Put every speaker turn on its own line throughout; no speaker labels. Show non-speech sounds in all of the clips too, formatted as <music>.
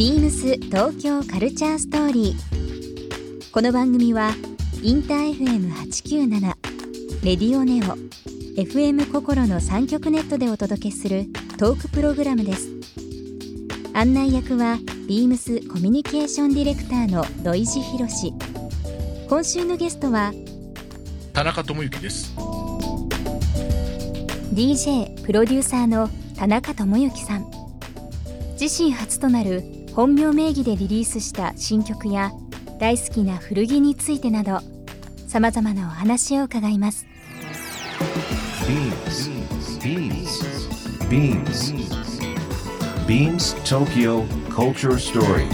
ビームス東京カルチャーストーリー。この番組はインター FM897 レディオネオ FM 心の三極ネットでお届けするトークプログラムです。案内役はビームスコミュニケーションディレクターの土井博志。今週のゲストは
田中智之です
DJ プロデューサーの田中智之さん自身初となる本名名義でリリースした新曲や大好きな古着についてなどさまざまなお話を伺います
BeamsBeamsBeamsTokyo Culture Story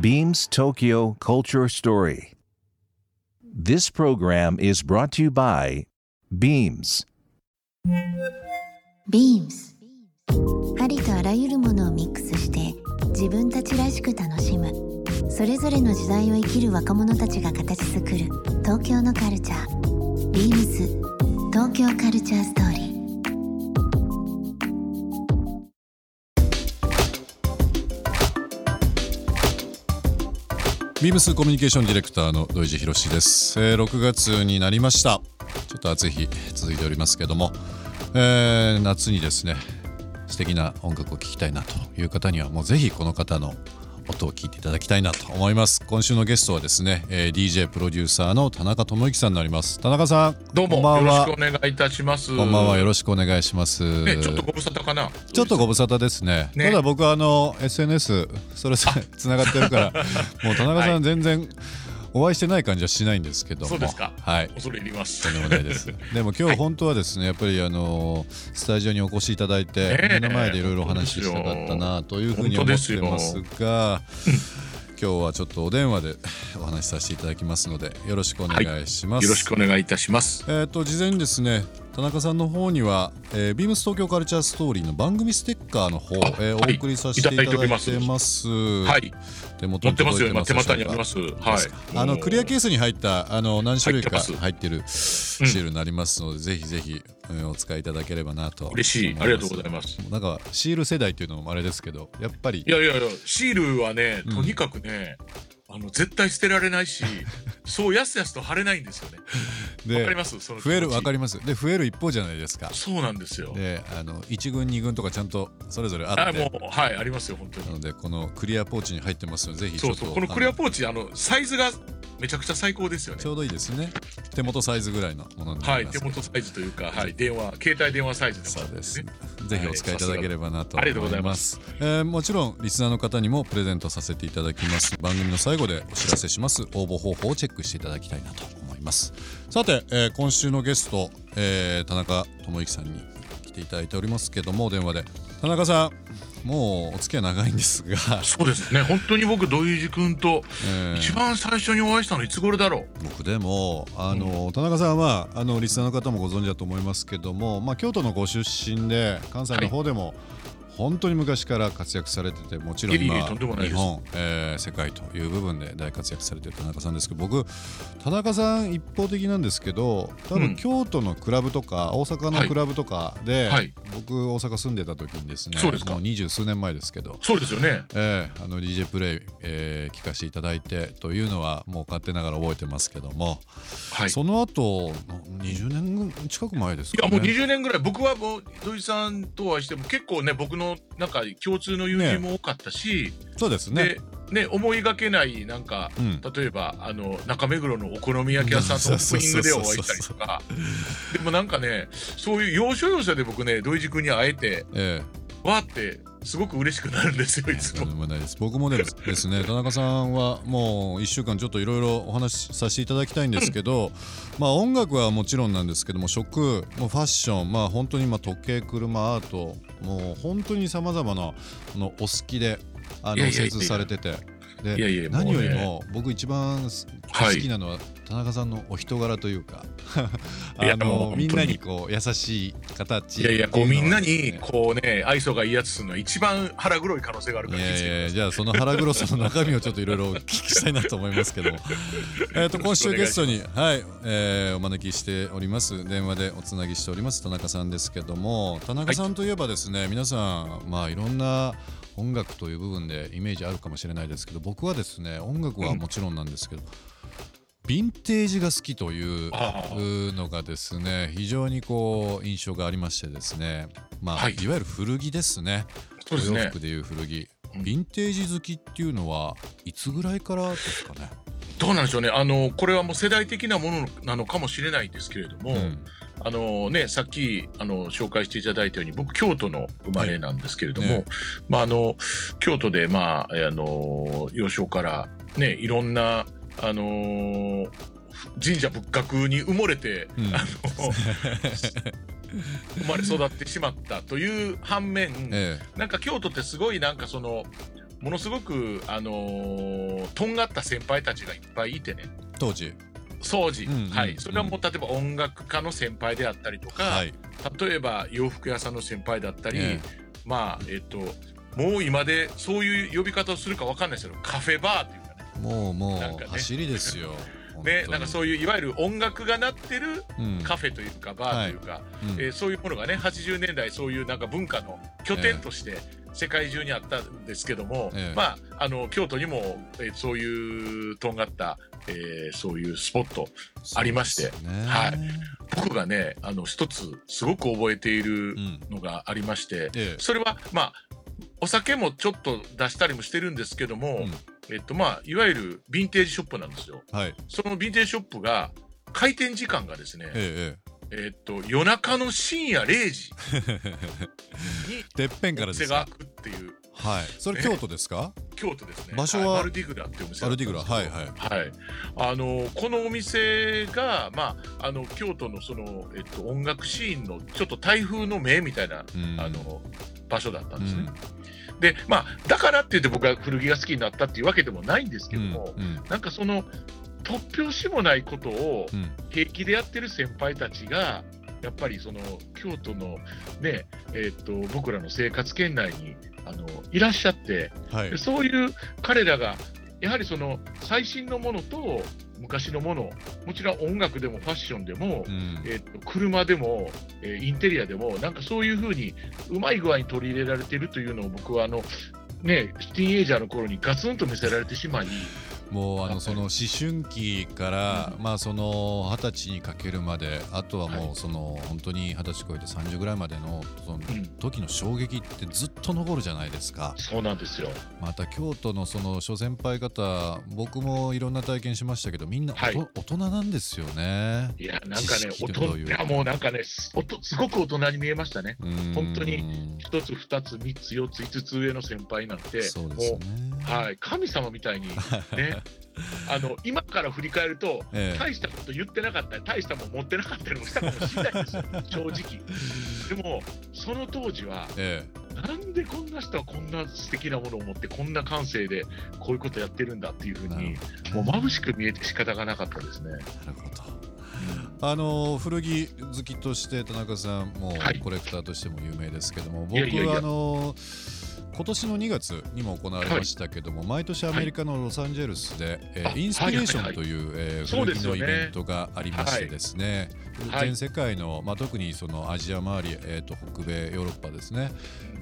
Beams Tokyo Culture Story This program is brought to you by Beams
ビームスありとあらゆるものをミックスして自分たちらしく楽しむ。それぞれの時代を生きる若者たちが形作る。東京のカルチャー。ビームス東京カルチャーストーリー。
ビームスコミュニケーションディレクターの土井地博です、えー6月になりました。ちょっと暑い日続いておりますけども、えー夏にですね素敵な音楽を聴きたいなという方にはもうぜひこの方の音を聞いていただきたいなと思います。今週のゲストはですね、えー DJ プロデューサーの田中智之さんになります。田中さん。
どうもよろしくお願いいたします。
こんばんは。よろしくお願いします、
ねちょっとご無沙汰かな？
ちょっとご無沙汰ですね。
ね。
ただ僕はあの SNS それぞれつながってるから、<laughs> もう田中さ
は
ん全然お会いしてない感じはしないんですけども。
そうですか
はい。
恐れ入ります
とんでもないです。<laughs> でも今日本当はですね、やっぱりあのスタジオにお越しいただいて、目の前でいろいろお話ししたかったなというふうに思ってますが。今日はちょっとお電話でお話しさせていただきますのでよろしくお願いします。
よろしくお願いいたします
えー、と事前にですね田中さんの方には、えー、ビームス東京カルチャーストーリーの番組ステッカーの方、えー
はい。
お送りさせていただいてます。
はい。
手元に
持ってますよ。今手元にあります。はい。
あのクリアケースに入ったあの何種類か
入ってます。
入ってるシールになりますので、ぜひぜひ、えーお使いいただければなと
嬉しい。ありがとうございます。
なんかシール世代っていうのもあれですけどやっぱり。
いやいやいやシールはねとにかくね、あの絶対捨てられないし <laughs> そうやすやすと貼れないんですよね。
で
わかります？その
増えるわかります。で増える一方じゃないですか。
そうなんですよ。
であの1軍2軍とかちゃんとそれぞれあって。
あもうはいありますよ本当に。
なのでこのクリアポーチに入ってますのでぜひちょっと
そうそう。このクリア
あ
ポーチあのサイズがめちゃくちゃ最高ですよね
ちょうどいいですね手元サイズぐらいのものにな
はい、
ります
手元サイズというか、はい、電話、携帯電話サイズでも
そうです
ね。
ぜひお使いいただければなと
はいありがとうご
思いま
ざいますす。
えーもちろんリスナーの方にもプレゼントさせていただきます。番組の最後でお知らせします応募方法をチェックしていただきたいなと思います。さて、えー今週のゲスト、えー田中智之さんに来ていただいておりますけどもお電話で。田中さんもうお付き合い長いんですが、
そうですね、本当に僕、土井君と
えー
一番最初にお会いしたのいつ頃だろう？
僕でもあの、田中さんはあのリスナーの方もご存知だと思いますけども、まあ、京都のご出身で関西の方でも、本当に昔から活躍されててもちろん今日本、えー世界という部分で大活躍されてる田中さんですけど僕田中さん一方的なんですけど多分
うん。
京都のクラブとか大阪のクラブとかで、
はい。
僕大阪住んでた時にですね
そうですか。
もう二十数年前ですけど
そうですよね。
ええあの DJ プレイ、えー聞かせていただいてというのはもう勝手ながら覚えてますけども、
はい。い
その後20年近く前ですか
や、
ね
もう20年ぐらい、僕はもう土井さんとお会いしても、結構ね、僕のなんか共通の友人も多かったし、
そうですね。
で、ね、思いがけない、なんか、
うん。
例えば、あの、中目黒のお好み焼き屋さんのオープニングでお会いしたりとか、でもなんかね、そういう要所要所で僕ね、土井君に会えて、
え。
わーって、すごく嬉しくなるんですよ、いつも。
も僕もですですね <laughs> 田中さんはもう1週間ちょっといろいろお話しさせていただきたいんですけど、<laughs> まあ音楽はもちろんなんですけども食もうファッションまあ本当にまあ時計車アートもう本当にさまざまなこのお好きであの精通されててで
いやいや
何より
も
も僕一番す好
はい
きなのは田中さんのお人柄というか <laughs> あのみんなにこう優しい形
いやいや、こうみんなにこうね、愛想がいいやつするのは一番腹黒い可能性があるから
いやいやじゃあその腹黒さの中身をちょっといろいろお聞きしたいなと思いますけど。も <laughs> えっと今週ゲストにはい、えーお招きしております。電話でおつなぎしております田中さんですけども。田中さんといえばですね、皆さんまあいろんな音楽という部分でイメージあるかもしれないですけど僕はですね音楽はもちろんなんですけど、ヴィンテージが好きというのがですね非常にこう印象がありましてですねまあ、
はい。
い、わゆる古着ですね。
そうですね。
お洋服。でいう古着、
うん。
ヴィンテージ好きっていうのはいつぐらいからですかね、
どうなんでしょうね。あの、これはもう世代的なものなのかもしれないんですけれども、
うん
あのね、さっきあの紹介していただいたように、僕、京都の生まれなんですけれども、
はいね
まあ、あの京都で、まあ、あの幼少から、ね、いろんな、あの神社仏閣に埋もれて、
うん。
あの <laughs> 生まれ育ってしまったという反面、
え
なんか京都ってすごいなんかそのものすごくあのーとんがった先輩たちがいっぱいいてね。
え当時
掃除、
うんうん。
はい。それはもう例えば音楽家の先輩であったりとか、
はい。
例えば洋服屋さんの先輩だったり、
え
まあえっともう今でそういう呼び方をするかわかんないですけどカフェバーっていうかね。
もうも
なんかね。
う走りですよ。<laughs>
ねなんかそういういわゆる音楽が鳴ってる
うん。
カフェというかバーというか、
うん。
えーそういうものがね80年代そういうなんか文化の拠点として世界中にあったんですけども、
ええ。
まああの京都にも、えーそういうとんがった、えーそういうスポットありましてはい。僕がねあの一つすごく覚えている
うん
のがありまして、
ええ。
それはまあお酒もちょっと出したりもしてるんですけども、
うん。
えっとまあいわゆるヴィンテージショップなんですよ。
はい。
そのヴィンテージショップが開店時間がですね、
ええ
えっと夜中の深夜0時。
ええ
に
てっぺんから
お
ですか？
店が開くっていう。
はい。それ京都ですか？
京都ですね。
場所は？
い。マルディグラっていうお店だ
バルディグラ。はいはい。
はい、あのこのお店が、まあ、あの京都のその、えっと、音楽シーンのちょっと台風の目みたいな、
うん。
あの場所だったんですね。
うん。
で、まあ、だからって言って僕は古着が好きになったっていうわけでもないんですけども、
うん。
なんかその突拍子もないことを
うん。
平気でやってる先輩たちがやっぱりその京都のね、えっと僕らの生活圏内にあのいらっしゃって、
はい。
でそういう彼らが、やはりその最新のものと昔のもの、もちろん音楽でもファッションでも、
うん。
えっと車でも、えーインテリアでも、なんかそういうふうにうまい具合に取り入れられているというのを僕はあの、ね、ティーンエイジャーの頃にガツンと見せられてしまい、
もうあのその思春期から、まあその二十歳にかけるまであとはも
は
うその本当に二十歳超えて30ぐらいまでのその
うん
時の衝撃ってずっと残るじゃないですか。
そうなんですよ。
また京都のその諸先輩方僕もいろんな体験しましたけどみんな大人なんですよね。
いや、なんかね大人、
という
いやもうなんかね、すおとすごく大人に見えましたね。
うん。
本当に一つ、二つ、三つ、四つ、五つ上の先輩なんて、
そうです
も
ね
う、はい、神様みたいにね、<laughs> あの今から振り返ると、
ええ。
大したこと言ってなかったり、大したもん持ってなかったりもしたかもしれないですよ、<laughs> 正直。でも、その当時は、
え
なんでこんな人はこんな素敵なものを持って、こんな感性でこういうことやってるんだっていうふう
え
に、
なる
もう眩しく見えて仕方がなかったですね。
ほど。あの古着好きとして田中さんも
はい。
コレクターとしても有名ですけども、
いやい
僕はあの今年の2月にも行われましたけども、毎年アメリカのロサンゼルスで、えー
あ
インスピレーショ
はいはい
ンという、え古着のイベントがありましてですね、
はい。
全世界の、まあ、特にそのアジア周り、えー、と北米ヨーロッパですね、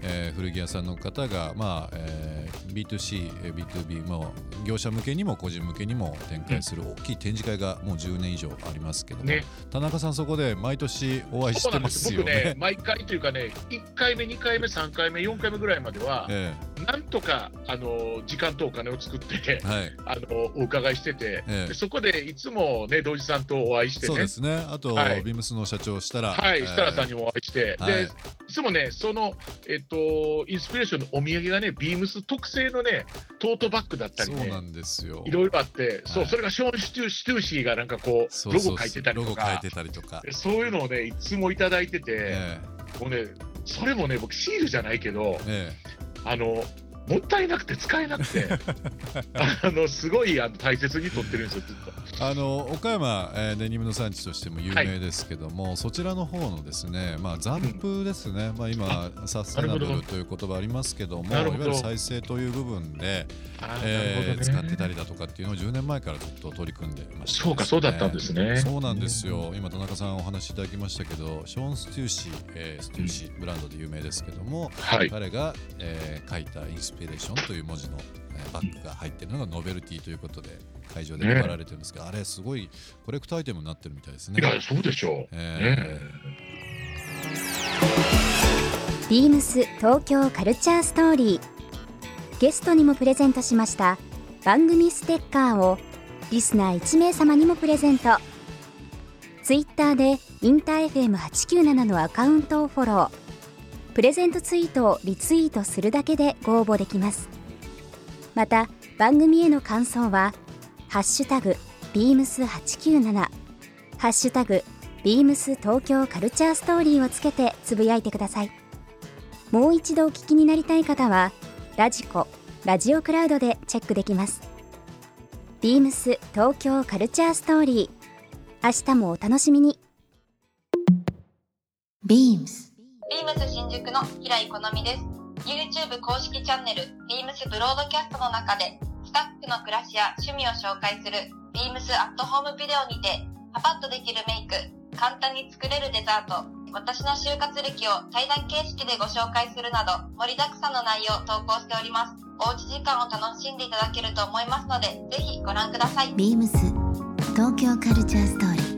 えー古着屋さんの方が、まあえー B2C、えー B2B も業者向けにも個人向けにも展開する大きい展示会がもう10年以上ありますけども、
ね。
田中さんそこで毎年お会いしてますよね。
僕ね、。毎回というかね、1回目、2回目、3回目、4回目ぐらいまでは、
え
なんとかあの時間とお金を作って
え、はい。
あのお伺いしてて、
え
そこでいつもね、道司さんとお会いしてね。
そうで、すね。あと、
はい。
ビームスの社長したら、
はい、さんにもお会いして、
はい。
でいつもね、その、えっと、インスピレーションのお土産がね、ビームス特製のね、トートバッグだったりね、
そうなんですよ。
いろいろあって、そう、
はい。
それがショーン・シュトゥシューシーがなんかこう、ロゴ書いてたりとか。
ロゴ書いて、たりとか。
でそういうのをね、いつもいただいてて、
え。
もうね、それもね、僕、シールじゃないけど、
ええ
あのもったいなくて使えなくて。<laughs> あのすごいあの大切に取ってるんですよずっと。
あの岡山、えーデニムの産地としても有名ですけども、そちらの方のですね、まあ、残布ですね、まあ、今サステナブルという言葉ありますけども
ない
わゆる再生という部分で、えー使ってたりだとかっていうのを10年前からずっと取り組んでました、
そうかそうだったんですね。
そうなんですよ。今田中さんお話しいただきましたけどショーン・ステューシー、えーステューシーブランドで有名ですけども、
はい。
彼が、えー書いたインスピレーションという文字の、えーバッグが入ってるのがノベルティということで会場で配られてるんですけど、あれすごいコレクトアイテムになってるみたいですね。
いやそうでしょう。
え
ビームス東京カルチャーストーリー。ゲストにもプレゼントしました番組ステッカーをリスナー1名様にもプレゼント。ツイッターでインター FM897 のアカウントをフォロープレゼントツイートをリツイートするだけでご応募できます。また番組への感想は「ハッシュタグビームス897」「ハッシュタグビームス東京カルチャーストーリー」をつけてつぶやいてください。もう一度お聞きになりたい方はラジコラジオクラウドでチェックできます。ビームス東京カルチャーストーリー。明日もお楽しみに。
beams
ビームス新宿の平井好みです。YouTube 公式チャンネル、ビームスブロードキャストの中で、スタッフの暮らしや趣味を紹介する、ビームスアットホームビデオにて、パパッとできるメイク、簡単に作れるデザート、私の就活歴を対談形式でご紹介するなど、盛りだくさんの内容を投稿しております。おうち時間を楽しんでいただけると思いますので、ぜひご覧ください。
beams 東京カルチャーストーリー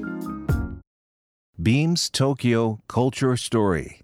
Beams Tokyo Culture Story.